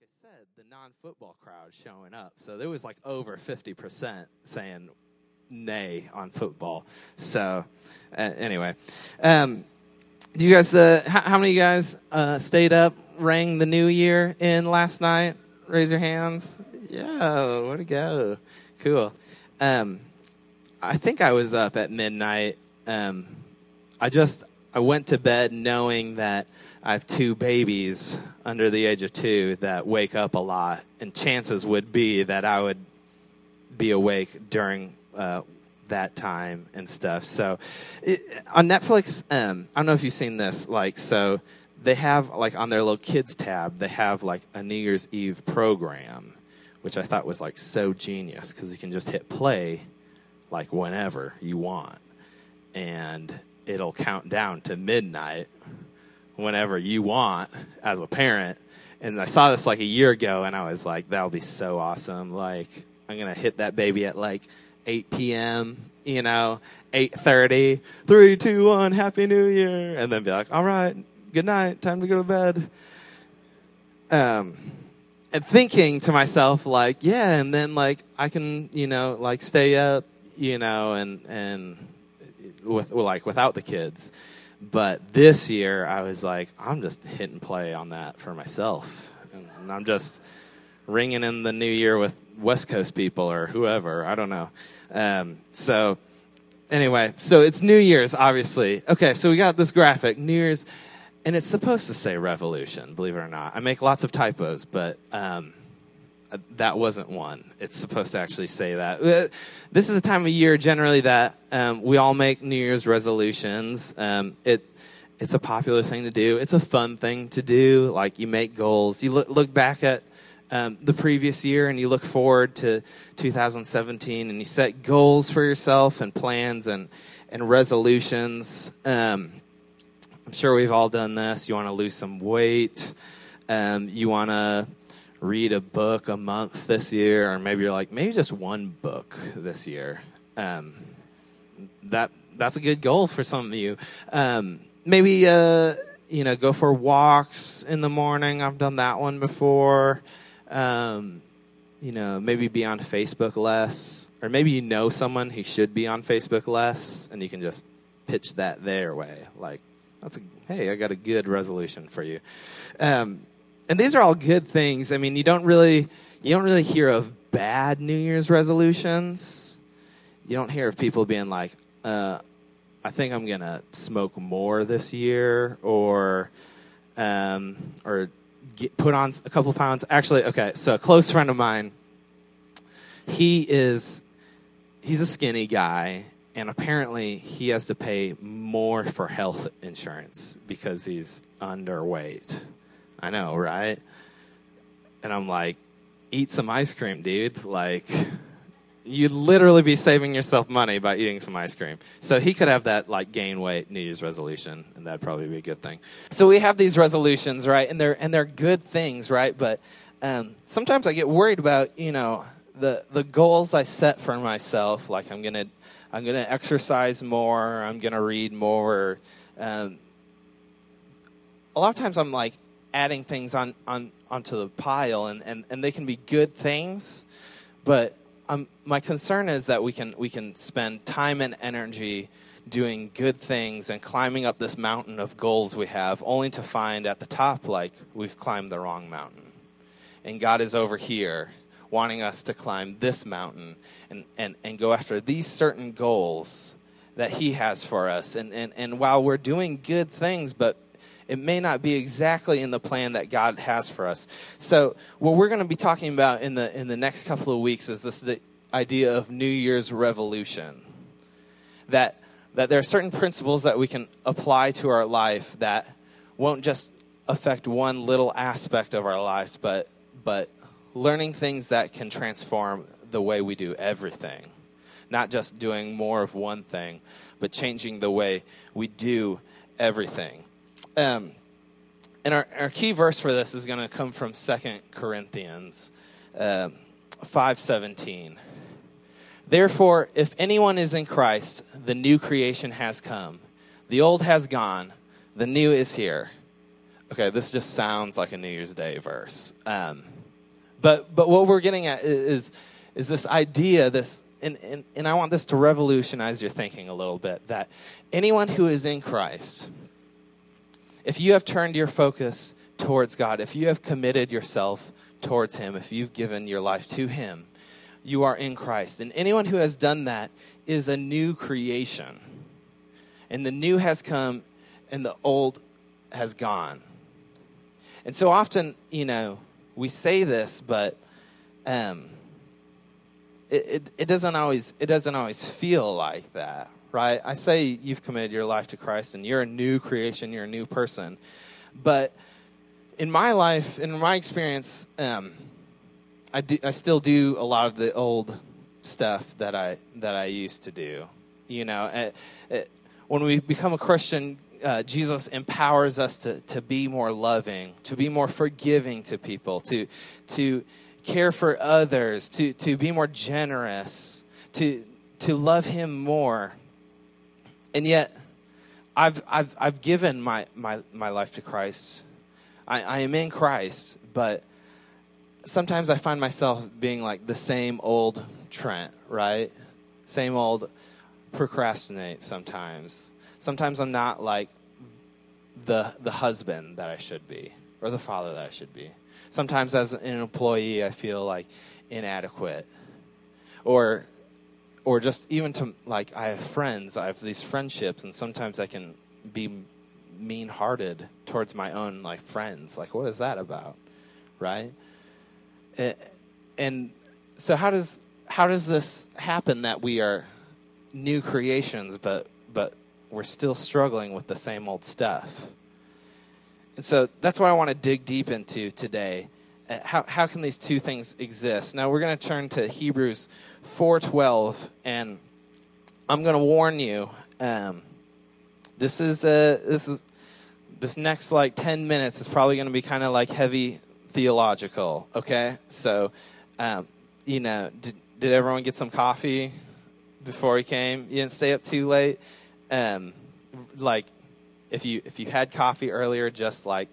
like I said, the non-football crowd showing up. So there was like over fifty percent saying nay on football. So uh, anyway, um, do you guys? Uh, how, how many of you guys uh, stayed up, rang the New Year in last night? Raise your hands. Yeah, way to go. Cool. Um, I think I was up at midnight. Um, I just I went to bed knowing that I have two babies under the age of two that wake up a lot, and chances would be that I would be awake during uh, that time and stuff. So it, on Netflix, um, I don't know if you've seen this. Like, so they have like on their little kids tab, they have like a New Year's Eve program, which I thought was like so genius because you can just hit play like whenever you want, and it'll count down to midnight whenever you want as a parent. And I saw this like a year ago, and I was like, that'll be so awesome. Like, I'm gonna hit that baby at like 8 p.m. You know, 8:30, three, two, one, Happy New Year, and then be like, all right, good night, time to go to bed. Um, and thinking to myself, like, yeah, and then like I can, you know, like stay up, you know, and and with like without the kids. But this year, I was like, I'm just hitting play on that for myself, and I'm just ringing in the new year with West Coast people or whoever. I don't know. Um, so anyway, so it's New Year's, obviously. Okay, so we got this graphic, New Year's, and it's supposed to say revolution. Believe it or not, I make lots of typos, but. Um, that wasn't one. It's supposed to actually say that. Uh, this is a time of year generally that um, we all make New Year's resolutions. Um, it it's a popular thing to do. It's a fun thing to do. Like you make goals. You look look back at um, the previous year and you look forward to 2017 and you set goals for yourself and plans and and resolutions. Um, I'm sure we've all done this. You want to lose some weight. Um, you want to read a book a month this year, or maybe you're like, maybe just one book this year. Um, that that's a good goal for some of you. Um, maybe uh, you know, go for walks in the morning. I've done that one before. Um, you know, maybe be on Facebook less, or maybe you know someone who should be on Facebook less, and you can just pitch that their way. Like, that's a hey, I got a good resolution for you. Um, and these are all good things. I mean, you don't really you don't really hear of bad New Year's resolutions. You don't hear of people being like, uh, "I think I'm gonna smoke more this year," or um, or get, put on a couple pounds. Actually, okay. So a close friend of mine, he is he's a skinny guy, and apparently he has to pay more for health insurance because he's underweight. I know, right? And I'm like, eat some ice cream, dude. Like, you'd literally be saving yourself money by eating some ice cream. So he could have that like gain weight New Year's resolution, and that'd probably be a good thing. So we have these resolutions, right? And they're and they're good things, right? But um, sometimes I get worried about you know the the goals I set for myself. Like I'm gonna I'm gonna exercise more. I'm gonna read more. Um, a lot of times I'm like adding things on, on onto the pile, and, and, and they can be good things, but um, my concern is that we can we can spend time and energy doing good things and climbing up this mountain of goals we have, only to find at the top like we've climbed the wrong mountain, and God is over here wanting us to climb this mountain and, and, and go after these certain goals that he has for us. And, and, and while we're doing good things but it may not be exactly in the plan that God has for us. So, what we're going to be talking about in the in the next couple of weeks is this idea of New Year's revolution. That that there are certain principles that we can apply to our life that won't just affect one little aspect of our lives, but but learning things that can transform the way we do everything. Not just doing more of one thing, but changing the way we do everything. Um, and our, our key verse for this is going to come from Second Corinthians um, 5.17. Therefore, if anyone is in Christ, the new creation has come. The old has gone. The new is here. Okay, this just sounds like a New Year's Day verse. Um, but but what we're getting at is is this idea, this and, and, and I want this to revolutionize your thinking a little bit that anyone who is in Christ, if you have turned your focus towards God, if you have committed yourself towards Him, if you've given your life to Him, you are in Christ. And anyone who has done that is a new creation. And the new has come and the old has gone. And so often, you know, we say this, but um, it, it, it doesn't always it doesn't always feel like that, right? I say you've committed your life to Christ and you're a new creation, you're a new person, but in my life, in my experience, um, I do, I still do a lot of the old stuff that I that I used to do. You know, it, it, when we become a Christian, uh, Jesus empowers us to, to be more loving, to be more forgiving to people, to, to care for others, to, to be more generous, to, to love Him more. And yet, I've, I've, I've given my, my, my life to Christ. I, I am in Christ, but sometimes I find myself being like the same old Trent, right? Same old procrastinate sometimes sometimes I'm not like the the husband that I should be or the father that I should be. Sometimes as an employee I feel like inadequate. Or or just even to like I have friends, I have these friendships and sometimes I can be mean-hearted towards my own like friends. Like what is that about? Right? And so how does how does this happen that we are new creations but but we're still struggling with the same old stuff. And so that's what I want to dig deep into today. Uh, how, how can these two things exist? Now we're going to turn to Hebrews 4:12, and I'm going to warn you. Um, this is a, this is this next like 10 minutes is probably going to be kind of like heavy theological. Okay, so um, you know, did, did everyone get some coffee before he came? You didn't stay up too late um, like if you if you had coffee earlier, just like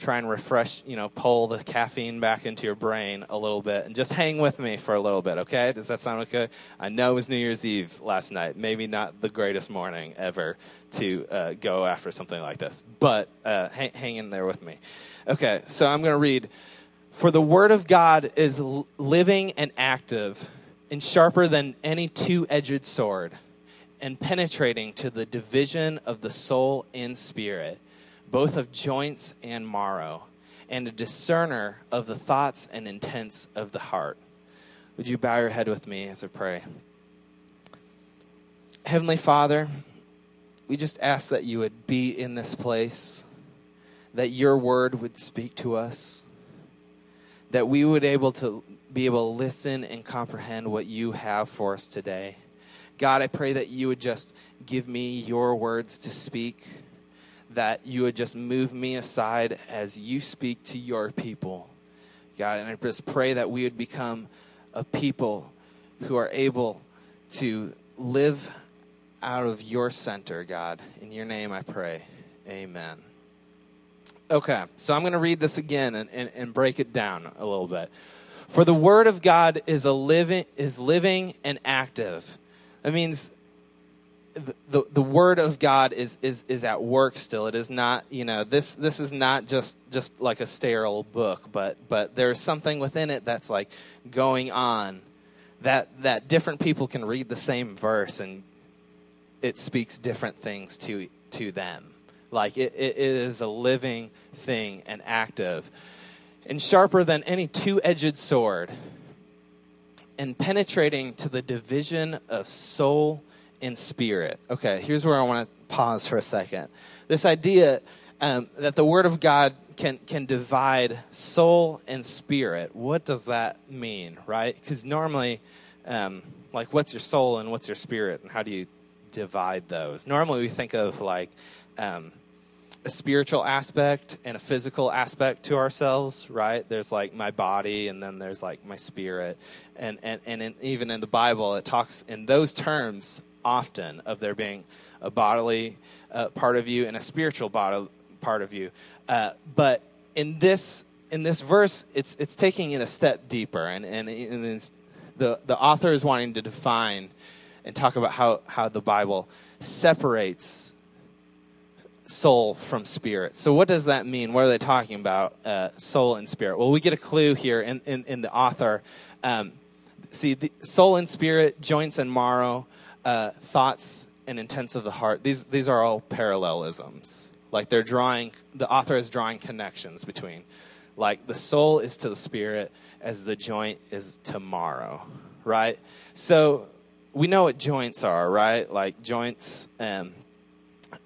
try and refresh, you know, pull the caffeine back into your brain a little bit and just hang with me for a little bit, okay? Does that sound okay? I know it was New Year's Eve last night. Maybe not the greatest morning ever to uh, go after something like this, but uh, hang, hang in there with me. Okay, so I'm going to read For the Word of God is living and active and sharper than any two edged sword and penetrating to the division of the soul and spirit, both of joints and marrow, and a discerner of the thoughts and intents of the heart. Would you bow your head with me as I pray? Heavenly Father, we just ask that you would be in this place, that your word would speak to us, that we would able to be able to listen and comprehend what you have for us today. God, I pray that you would just give me your words to speak, that you would just move me aside as you speak to your people. God, and I just pray that we would become a people who are able to live out of your center, God. In your name I pray. Amen. Okay, so I'm going to read this again and, and, and break it down a little bit. For the word of God is a living is living and active that means the, the, word of God is, is, is at work still. It is not, you know, this, this is not just, just like a sterile book, but, but there's something within it that's like going on that, that different people can read the same verse and it speaks different things to, to them. Like it, it is a living thing and active and sharper than any two edged sword and penetrating to the division of soul and spirit. Okay, here's where I want to pause for a second. This idea um, that the Word of God can, can divide soul and spirit, what does that mean, right? Because normally, um, like, what's your soul and what's your spirit, and how do you divide those? Normally, we think of like um, a spiritual aspect and a physical aspect to ourselves, right? There's like my body, and then there's like my spirit, and and and in, even in the Bible, it talks in those terms often of there being a bodily uh, part of you and a spiritual bod- part of you. Uh, but in this in this verse, it's it's taking it a step deeper, and and, and the the author is wanting to define and talk about how how the Bible separates soul from spirit. So, what does that mean? What are they talking about, uh, soul and spirit? Well, we get a clue here in, in, in the author. Um, see, the soul and spirit, joints and marrow, uh, thoughts and intents of the heart, these, these are all parallelisms. Like they're drawing, the author is drawing connections between. Like the soul is to the spirit as the joint is tomorrow, right? So we know what joints are, right? Like joints, um,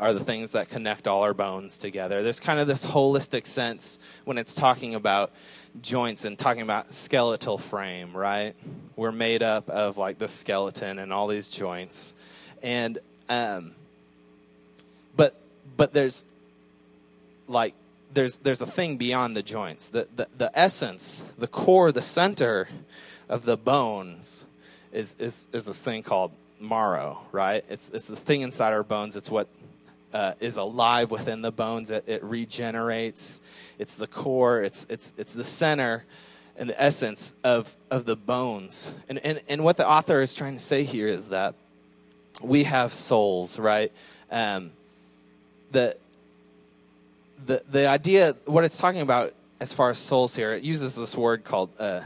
are the things that connect all our bones together. There's kind of this holistic sense when it's talking about joints and talking about skeletal frame, right? We're made up of like the skeleton and all these joints. And um but but there's like there's there's a thing beyond the joints. The the, the essence, the core, the center of the bones is is is this thing called marrow, right? It's it's the thing inside our bones. It's what uh, is alive within the bones. It, it regenerates. It's the core. It's it's it's the center and the essence of of the bones. And and and what the author is trying to say here is that we have souls, right? Um, the the the idea, what it's talking about as far as souls here, it uses this word called uh,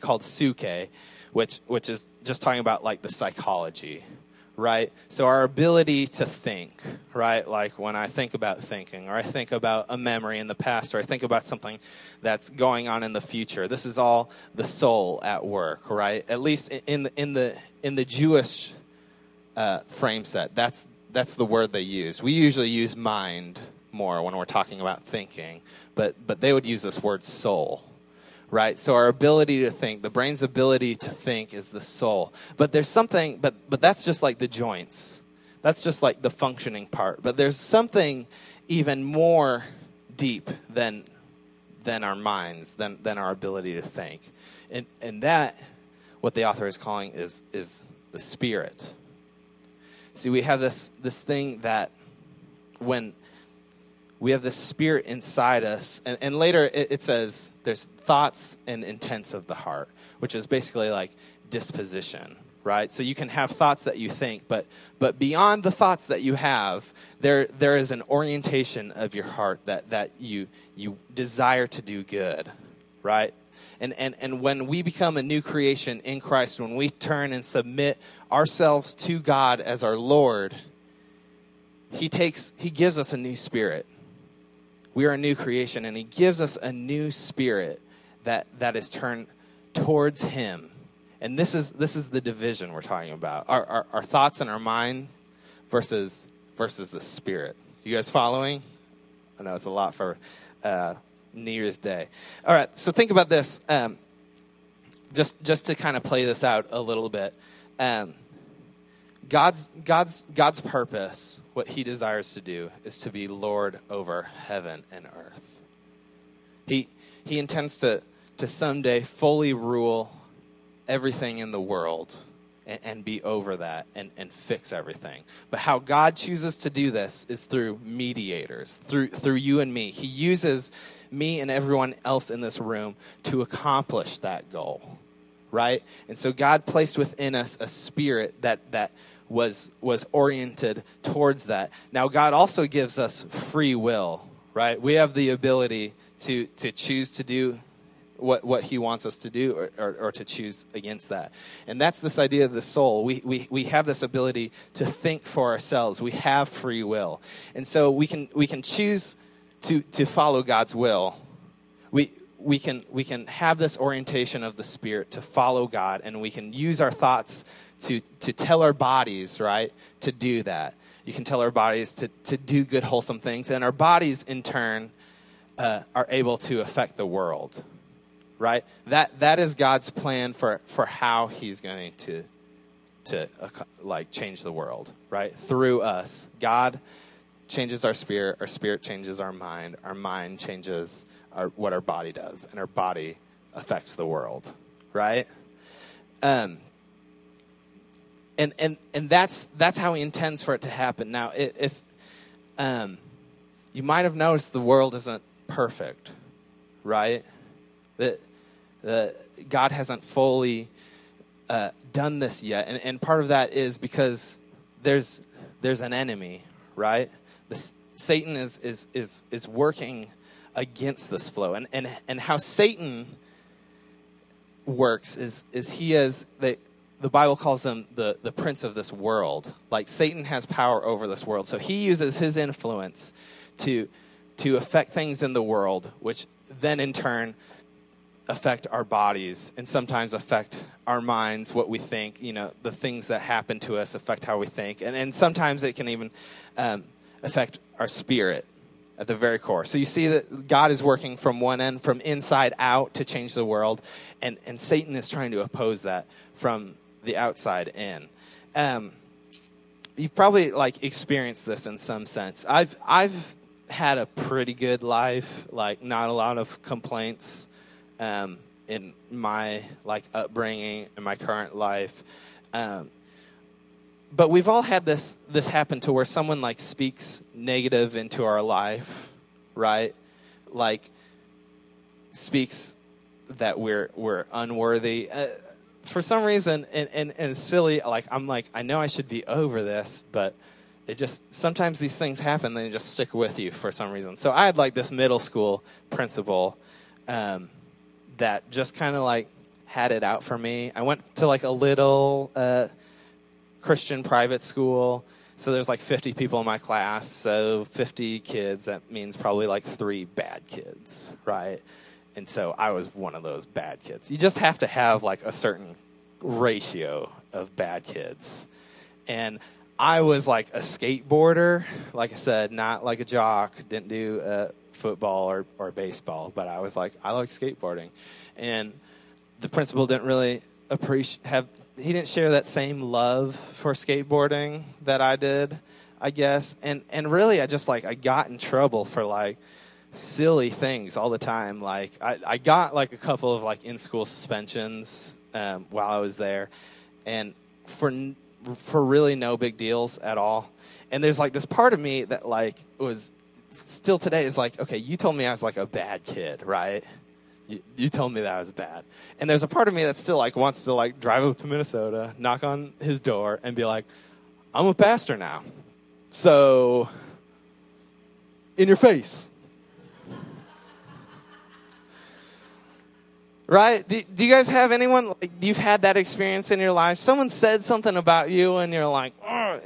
called psuche, which which is just talking about like the psychology right? So our ability to think, right? Like when I think about thinking, or I think about a memory in the past, or I think about something that's going on in the future. This is all the soul at work, right? At least in the in the in the Jewish uh, frame set, that's that's the word they use. We usually use mind more when we're talking about thinking, but but they would use this word soul right? So our ability to think, the brain's ability to think is the soul. But there's something, but, but that's just like the joints. That's just like the functioning part. But there's something even more deep than, than our minds, than, than our ability to think. And, and that, what the author is calling, is, is the spirit. See, we have this, this thing that when we have this spirit inside us. And, and later it, it, says there's thoughts and intents of the heart, which is basically like disposition, right? So you can have thoughts that you think, but, but beyond the thoughts that you have, there, there is an orientation of your heart that, that you, you desire to do good, right? And, and, and when we become a new creation in Christ, when we turn and submit ourselves to God as our Lord, he takes he gives us a new spirit we are a new creation, and He gives us a new spirit that, that is turned towards Him. And this is, this is the division we're talking about our, our, our thoughts and our mind versus, versus the spirit. You guys following? I know it's a lot for uh, New Year's Day. All right, so think about this. Um, just, just to kind of play this out a little bit. Um, God's, God's, God's purpose, what he desires to do, is to be Lord over heaven and earth. He, he intends to, to someday fully rule everything in the world and, and be over that and, and fix everything. But how God chooses to do this is through mediators, through, through you and me. He uses me and everyone else in this room to accomplish that goal right? And so God placed within us a spirit that that was was oriented towards that. Now God also gives us free will, right? We have the ability to to choose to do what, what he wants us to do or, or, or, to choose against that. And that's this idea of the soul. We, we, we have this ability to think for ourselves. We have free will. And so we can, we can choose to, to follow God's will. We, we, can, we can have this orientation of the Spirit to follow God, and we can use our thoughts to, to tell our bodies, right, to do that. You can tell our bodies to, to do good, wholesome things, and our bodies, in turn, uh, are able to affect the world, right? That, that is God's plan for, for how He's going to, to uh, like, change the world, right? Through us. God changes our spirit, our spirit changes our mind, our mind changes our, what our body does, and our body affects the world, right? Um, and and and that's that's how he intends for it to happen. Now, if um, you might have noticed the world isn't perfect, right? That, that God hasn't fully uh, done this yet. And, and part of that is because there's, there's an enemy, right? The, Satan is, is, is, is working against this flow. And, and, and how Satan works is, is he is, they, the Bible calls him the, the prince of this world. Like Satan has power over this world. So he uses his influence to, to affect things in the world, which then in turn affect our bodies and sometimes affect our minds, what we think, you know, the things that happen to us affect how we think. And, and sometimes it can even um, affect our spirit at the very core. So you see that God is working from one end, from inside out to change the world, and, and Satan is trying to oppose that from the outside in. Um, you've probably like experienced this in some sense. I've I've had a pretty good life, like not a lot of complaints um, in my like upbringing in my current life. Um, but we've all had this this happen to where someone like speaks negative into our life, right? Like speaks that we're we're unworthy. Uh, for some reason, and, and, and it's silly, like I'm like, I know I should be over this, but it just sometimes these things happen, they just stick with you for some reason. So I had like this middle school principal um, that just kind of like had it out for me. I went to like a little uh, Christian private school. So there's like 50 people in my class. So 50 kids, that means probably like three bad kids, right? And so I was one of those bad kids. You just have to have like a certain ratio of bad kids. And I was like a skateboarder, like I said, not like a jock, didn't do uh, football or, or baseball, but I was like, I like skateboarding. And the principal didn't really appreciate, have he didn't share that same love for skateboarding that I did, I guess. And and really, I just like I got in trouble for like silly things all the time. Like I, I got like a couple of like in school suspensions um, while I was there, and for for really no big deals at all. And there's like this part of me that like was still today is like, okay, you told me I was like a bad kid, right? You, you told me that I was bad. And there's a part of me that still like wants to like drive up to Minnesota, knock on his door, and be like, I'm a pastor now. So, in your face. Right? Do, do, you guys have anyone, like, you've had that experience in your life? Someone said something about you and you're like,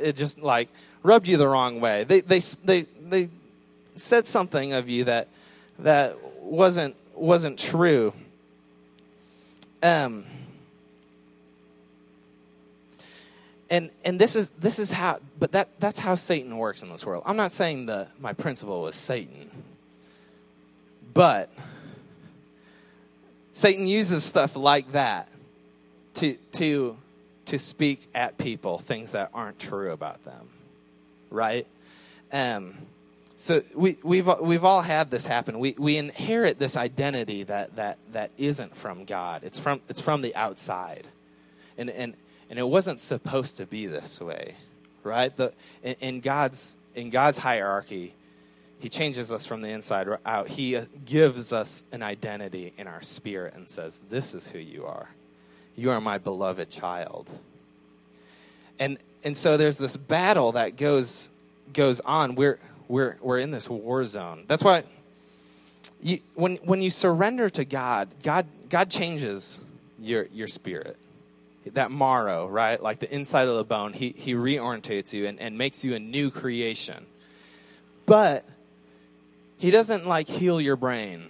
it just like rubbed you the wrong way. They, they, they, they said something of you that, that wasn't wasn't true. Um, and and this is this is how but that that's how Satan works in this world. I'm not saying that my principal was Satan. But Satan uses stuff like that to to to speak at people things that aren't true about them. Right? Um so we, we've we've all had this happen. We we inherit this identity that that that isn't from God. It's from it's from the outside, and and and it wasn't supposed to be this way, right? The in, in God's in God's hierarchy, He changes us from the inside out. He uh, gives us an identity in our spirit and says, "This is who you are. You are my beloved child." And and so there's this battle that goes goes on. We're we're, we're in this war zone. That's why you, when, when you surrender to God, God, God changes your, your spirit. That marrow, right? Like the inside of the bone, he, he reorientates you and, and makes you a new creation. But he doesn't like heal your brain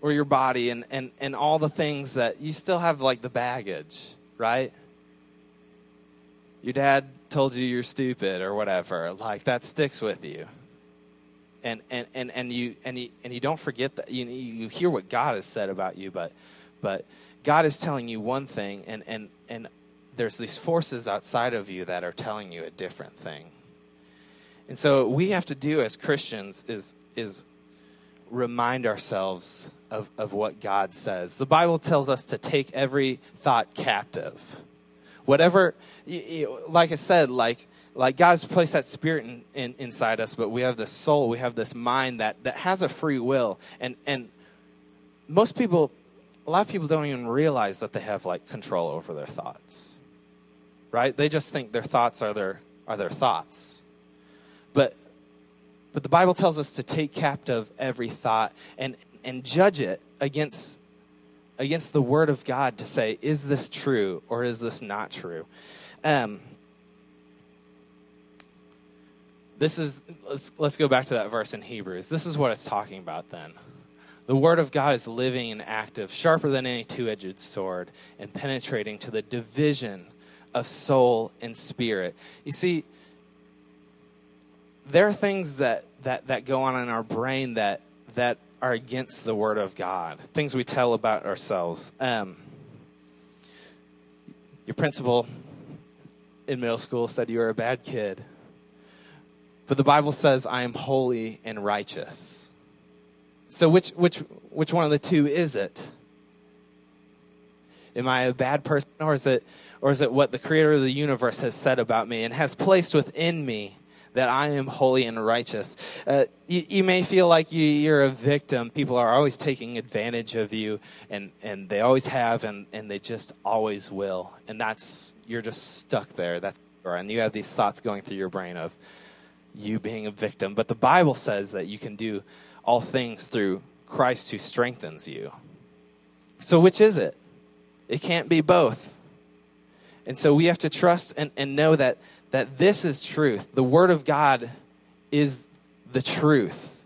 or your body and, and, and all the things that you still have like the baggage, right? Your dad told you you're stupid or whatever, like that sticks with you. And and and, and you and you and you don't forget that you you hear what God has said about you, but but God is telling you one thing and and and there's these forces outside of you that are telling you a different thing. And so we have to do as Christians is is remind ourselves of, of what God says. The Bible tells us to take every thought captive whatever like i said like like God's placed that spirit in, in, inside us, but we have this soul, we have this mind that, that has a free will. And, and most people, a lot of people don't even realize that they have like control over their thoughts, right? They just think their thoughts are their, are their thoughts. But, but the Bible tells us to take captive every thought and, and judge it against, against the Word of God to say, is this true or is this not true? Um, this is let's, let's go back to that verse in hebrews. This is what it's talking about then. The word of god is living and active sharper than any two-edged sword and penetrating to the division of soul and spirit. You see there are things that that that go on in our brain that that are against the word of god things we tell about ourselves um, your principal in middle school said you were a bad kid but the Bible says, I am holy and righteous. So which, which, which one of the two is it? Am I a bad person or is it, or is it what the creator of the universe has said about me and has placed within me that I am holy and righteous. Uh, you, you, may feel like you, are a victim. People are always taking advantage of you, and, and they always have, and, and they just always will. And that's, you're just stuck there. That's, and you have these thoughts going through your brain of, you being a victim. But the Bible says that you can do all things through Christ who strengthens you. So, which is it? It can't be both. And so we have to trust and, and know that, that this is truth. The Word of God is the truth.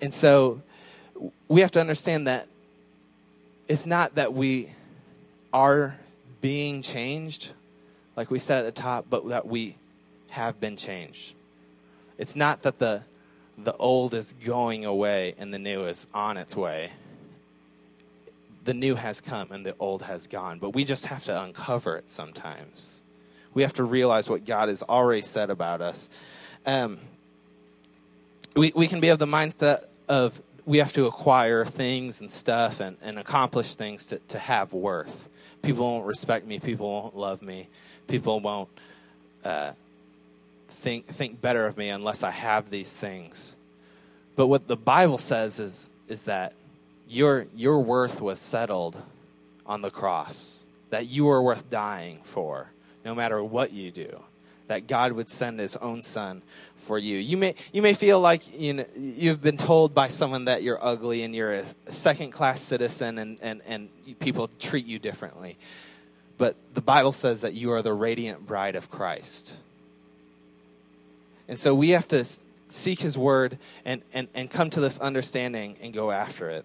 And so we have to understand that it's not that we are being changed, like we said at the top, but that we have been changed. It's not that the, the old is going away and the new is on its way. The new has come and the old has gone, but we just have to uncover it sometimes. We have to realize what God has already said about us. Um, we, we can be of the mindset of we have to acquire things and stuff and, and accomplish things to, to have worth. People won't respect me. People won't love me. People won't uh, think, think better of me unless I have these things. But what the Bible says is, is that your, your worth was settled on the cross, that you are worth dying for, no matter what you do. That God would send His own Son for you. You may you may feel like you know, you've been told by someone that you're ugly and you're a second class citizen and, and, and people treat you differently. But the Bible says that you are the radiant bride of Christ and so we have to seek his word and, and, and come to this understanding and go after it.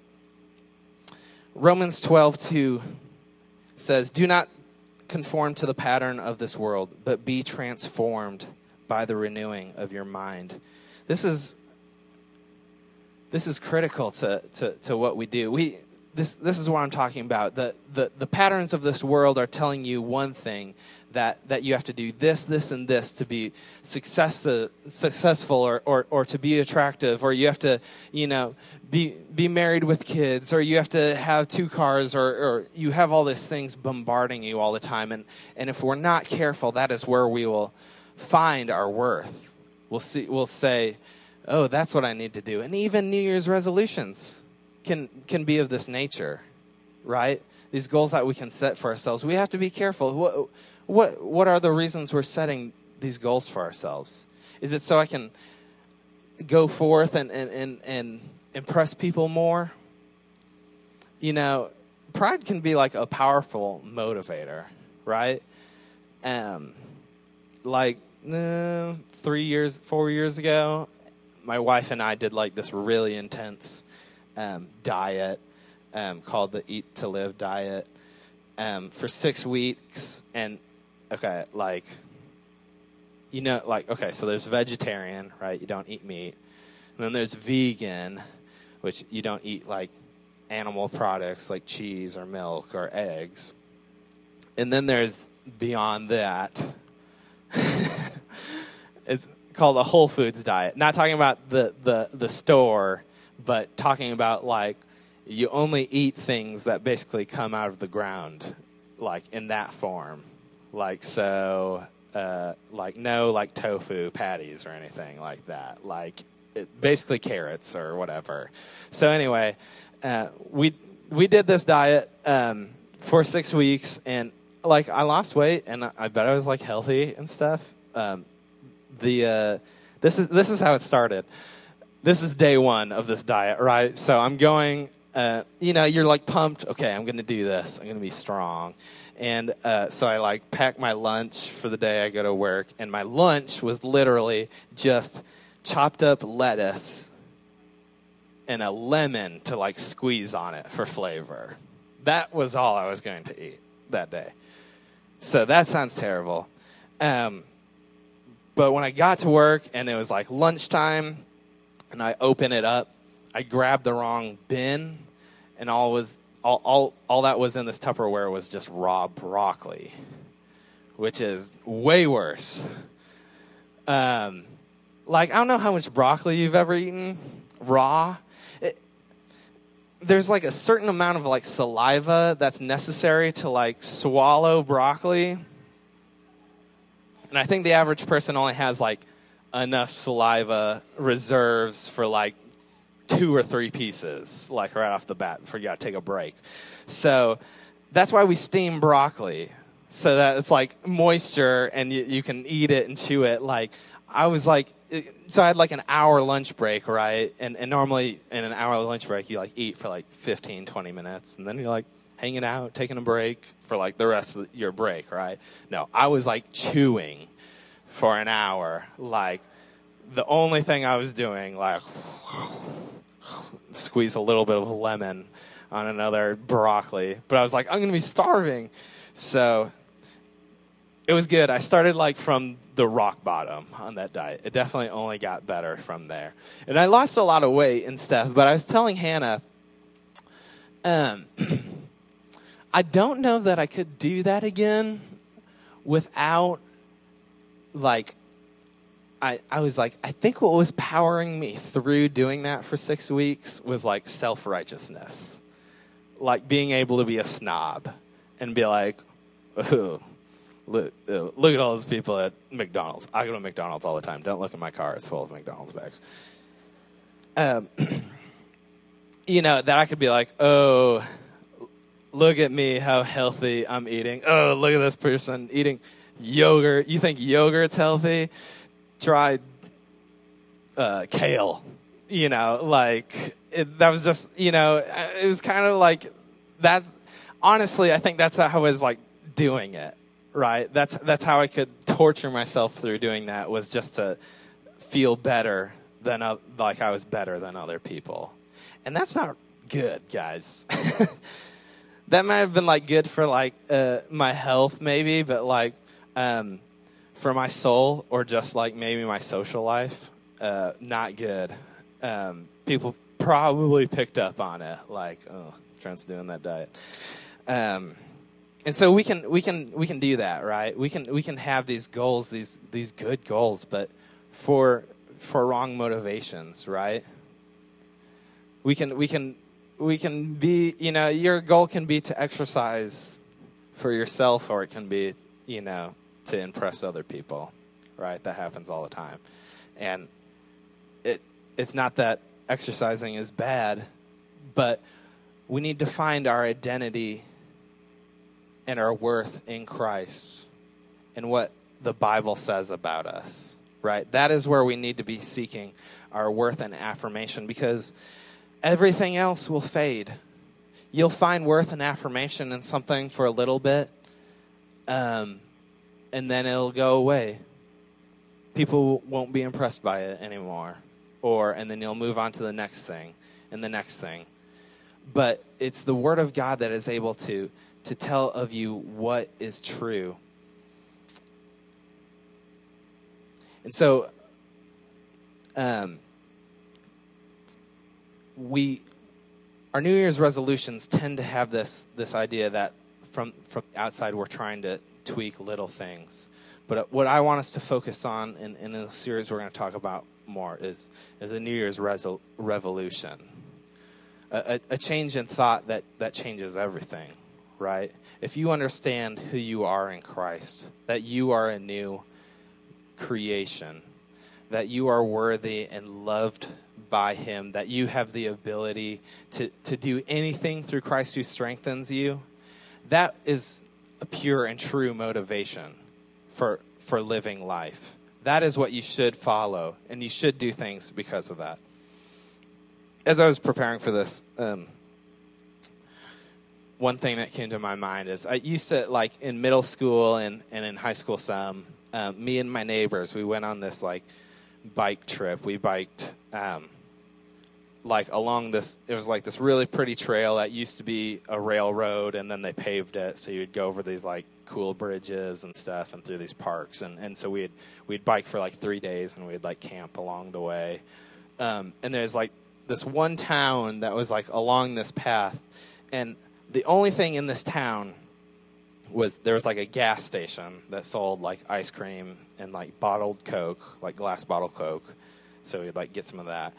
Romans 12, 2 says, Do not conform to the pattern of this world, but be transformed by the renewing of your mind. This is this is critical to, to, to what we do. We this this is what I'm talking about. The, the the patterns of this world are telling you one thing, that, that you have to do this, this, and this to be success, uh, successful or, or, or to be attractive, or you have to, you know, be, be married with kids, or you have to have two cars, or, or you have all these things bombarding you all the time. And, and if we're not careful, that is where we will find our worth. We'll, see, we'll say, oh, that's what I need to do. And even New Year's resolutions can, can be of this nature, right? These goals that we can set for ourselves. We have to be careful. What, what, what are the reasons we're setting these goals for ourselves? Is it so I can go forth and, and, and, and impress people more? You know, pride can be like a powerful motivator, right? Um, like uh, three years, four years ago, my wife and I did like this really intense um, diet um, called the Eat to Live diet um, for six weeks, and okay, like, you know, like, okay, so there's vegetarian, right? You don't eat meat. And then there's vegan, which you don't eat like animal products like cheese or milk or eggs. And then there's beyond that. it's called a whole foods diet. Not talking about the, the, the store, but talking about like you only eat things that basically come out of the ground, like in that form. Like, so, uh, like no like tofu patties or anything like that. Like it, basically carrots or whatever. So anyway, uh, we we did this diet um, for six weeks, and like I lost weight, and I bet I was like healthy and stuff. Um, the uh, this is this is how it started. This is day one of this diet, right? So I'm going. Uh, you know, you're like pumped. Okay, I'm going to do this. I'm going to be strong. And uh, so I like pack my lunch for the day I go to work, and my lunch was literally just chopped up lettuce and a lemon to like squeeze on it for flavor. That was all I was going to eat that day. So that sounds terrible. Um, but when I got to work and it was like lunchtime and I open it up, I grabbed the wrong bin and all was all, all, all that was in this Tupperware was just raw broccoli, which is way worse. Um, like, I don't know how much broccoli you've ever eaten raw. There's like a certain amount of like saliva that's necessary to like swallow broccoli. And I think the average person only has like enough saliva reserves for like two or three pieces, like right off the bat, before you got to take a break. So that's why we steam broccoli, so that it's like moisture and you, you can eat it and chew it. Like I was like, so I had like an hour lunch break, right? And, and normally in an hour lunch break, you like eat for like 15, 20 minutes, and then you're like hanging out, taking a break for like the rest of your break, right? No, I was like chewing for an hour, like the only thing I was doing, like squeeze a little bit of lemon on another broccoli. But I was like, I'm going to be starving. So it was good. I started like from the rock bottom on that diet. It definitely only got better from there. And I lost a lot of weight and stuff, but I was telling Hannah, um, I don't know that I could do that again without like I, I was like, I think what was powering me through doing that for six weeks was like self righteousness. Like being able to be a snob and be like, oh, look, uh, look at all those people at McDonald's. I go to McDonald's all the time. Don't look at my car, it's full of McDonald's bags. Um, you know, that I could be like, oh, look at me, how healthy I'm eating. Oh, look at this person eating yogurt. You think yogurt's healthy? Try uh, kale. You know, like it, that was just, you know, it was kind of like that. Honestly, I think that's how I was like doing it right? That's that's how I could torture myself through doing that was just to feel better than uh, like I was better than other people, and that's not good, guys. that might have been like good for like uh, my health, maybe, but like um, for my soul or just like maybe my social life, uh, not good. Um, people probably picked up on it, like, oh, Trent's doing that diet. Um, and so we can we can we can do that right we can we can have these goals these these good goals but for for wrong motivations right we can we can we can be you know your goal can be to exercise for yourself or it can be you know to impress other people right that happens all the time and it it's not that exercising is bad but we need to find our identity and our worth in Christ and what the Bible says about us, right? That is where we need to be seeking our worth and affirmation because everything else will fade. You'll find worth and affirmation in something for a little bit, um, and then it'll go away. People won't be impressed by it anymore. Or, and then you'll move on to the next thing and the next thing. But it's the Word of God that is able to to tell of you what is true. And so, um, we, our New Year's resolutions tend to have this this idea that from from outside we're trying to tweak little things. But uh, what I want us to focus on, in, in the series we're going to talk about more, is is a New Year's resol- revolution, a, a, a change in thought that that changes everything right? If you understand who you are in Christ, that you are a new creation, that you are worthy and loved by Him, that you have the ability to, to do anything through Christ who strengthens you, that is a pure and true motivation for, for living life. That is what you should follow, and you should do things because of that. As I was preparing for this, um, one thing that came to my mind is I used to, like, in middle school and, and in high school, some, um, me and my neighbors, we went on this, like, bike trip. We biked, um, like, along this, it was like this really pretty trail that used to be a railroad, and then they paved it, so you'd go over these, like, cool bridges and stuff and through these parks. And, and so we'd we'd bike for like three days and we'd like camp along the way. Um, and there's like this one town that was like along this path. And the only thing in this town was there was like a gas station that sold like ice cream and like bottled coke like glass bottle coke. So we'd like get some of that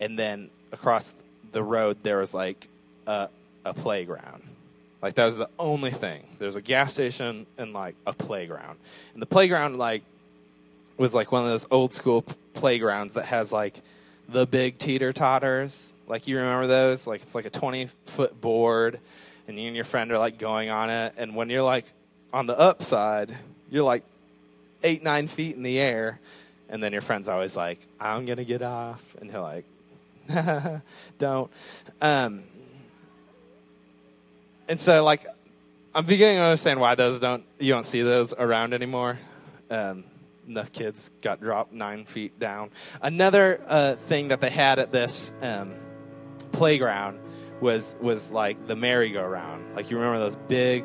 and then across the road there was like a, a playground like that was the only thing. There's a gas station and like a playground. And the playground like was like one of those old school playgrounds that has like the big teeter totters. Like you remember those? Like it's like a 20 foot board and you and your friend are like going on it. And when you're like on the upside, you're like eight, nine feet in the air. And then your friend's always like, I'm to get off. And you're like, don't. Um, and so like I'm beginning to understand why those don't you don't see those around anymore. Um, enough kids got dropped nine feet down. Another uh, thing that they had at this um, playground was was like the merry-go-round. Like you remember those big,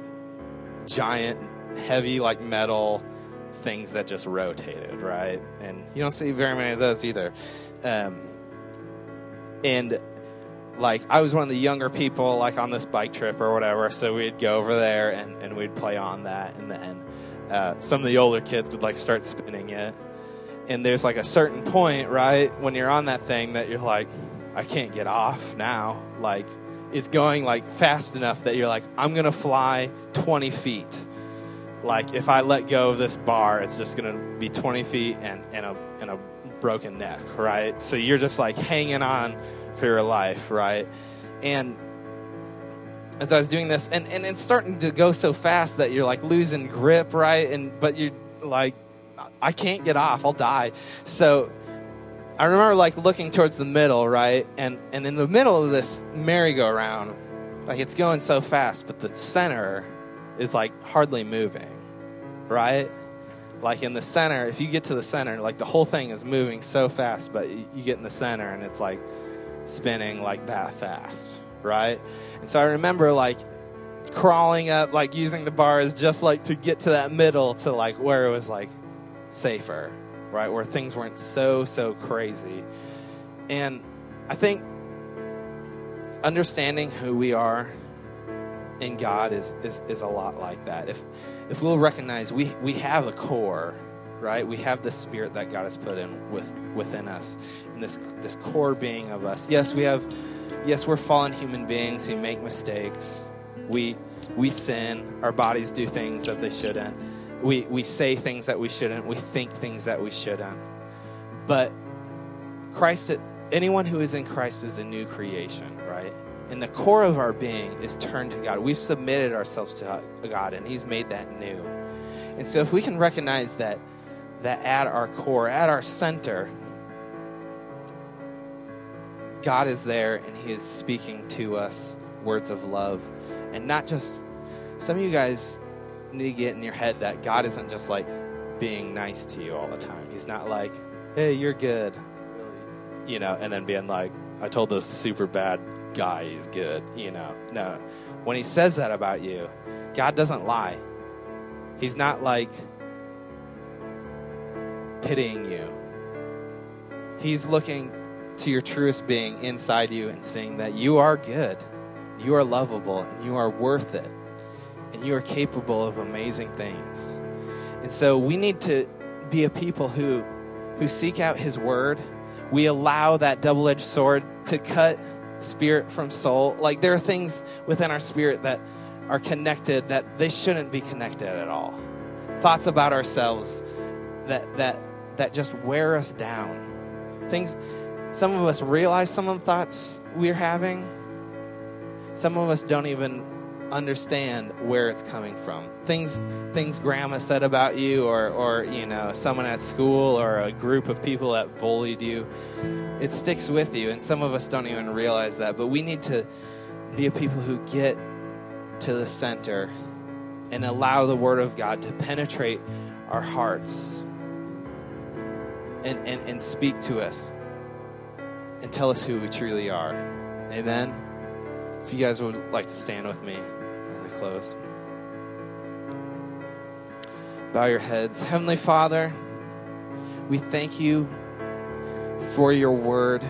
giant, heavy like metal things that just rotated, right? And you don't see very many of those either. Um, and like I was one of the younger people like on this bike trip or whatever, so we'd go over there and, and we'd play on that and then uh, some of the older kids would like start spinning it. And there's like a certain point, right, when you're on that thing that you're like, I can't get off now. Like it's going like fast enough that you're like, I'm gonna fly 20 feet. Like if I let go of this bar, it's just gonna be 20 feet and, and a and a broken neck, right? So you're just like hanging on for your life, right? And as I was doing this, and, and it's starting to go so fast that you're like losing grip, right? And but you're like, I can't get off, I'll die. So I remember like looking towards the middle, right? And and in the middle of this merry-go-round, like it's going so fast, but the center is like hardly moving, right? Like in the center, if you get to the center, like the whole thing is moving so fast, but you get in the center and it's like spinning like that fast, right? And so I remember like crawling up, like using the bars just like to get to that middle to like where it was like safer, right? Where things weren't so, so crazy. And I think understanding who we are in God is, is, is a lot like that. If, if we'll recognize we, we have a core, right? We have the spirit that God has put in with within us, and this this core being of us. Yes, we have. Yes, we're fallen human beings who make mistakes. We we sin. Our bodies do things that they shouldn't. We we say things that we shouldn't. We think things that we shouldn't. But Christ, anyone who is in Christ is a new creation, right? And the core of our being is turned to God. We've submitted ourselves to God, and He's made that new. And so, if we can recognize that that at our core, at our center, God is there and He is speaking to us words of love. And not just, some of you guys need to get in your head that God isn't just like being nice to you all the time. He's not like, hey, you're good, you know, and then being like, I told this super bad guy he's good, you know. No. When He says that about you, God doesn't lie. He's not like, pitying you. He's looking to your truest being inside you and saying that you are good, you are lovable, and you are worth it, and you are capable of amazing things. And so we need to be a people who who seek out his word. We allow that double-edged sword to cut spirit from soul. Like there are things within our spirit that are connected that they shouldn't be connected at all. Thoughts about ourselves that that that just wear us down. Things some of us realize some of the thoughts we're having. Some of us don't even understand where it's coming from. Things things grandma said about you or or you know, someone at school or a group of people that bullied you. It sticks with you and some of us don't even realize that, but we need to be a people who get to the center and allow the word of God to penetrate our hearts and, and, and speak to us and tell us who we truly are. Amen. If you guys would like to stand with me close. Bow your heads. Heavenly Father, we thank you for your word.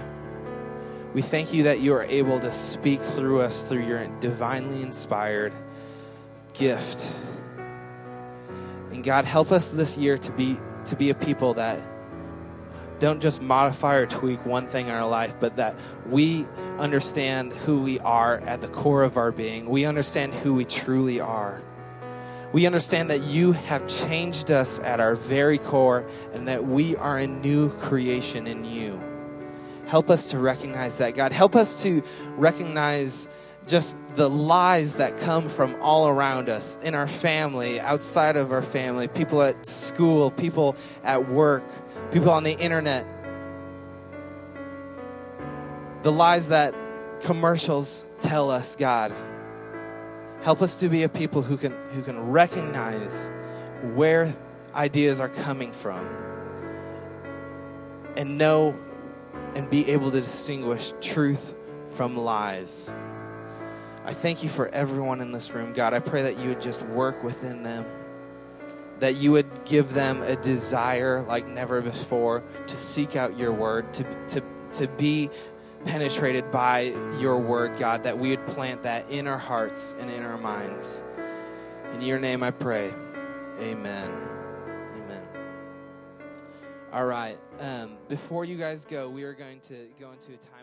We thank you that you are able to speak through us through your divinely inspired gift. And God, help us this year to be to be a people that don't just modify or tweak one thing in our life, but that we understand who we are at the core of our being. We understand who we truly are. We understand that you have changed us at our very core and that we are a new creation in you. Help us to recognize that, God. Help us to recognize just the lies that come from all around us in our family, outside of our family, people at school, people at work people on the internet, the lies that commercials tell us, God. Help us to be a people who can, who can recognize where ideas are coming from and know and be able to distinguish truth from lies. I thank you for everyone in this room, God. I pray that you would just work within them that you would give them a desire like never before to seek out your word, to, to, to be penetrated by your word, God, that we would plant that in our hearts and in our minds. In your name I pray. Amen. Amen. All right. Um, before you guys go, we are going to go into a time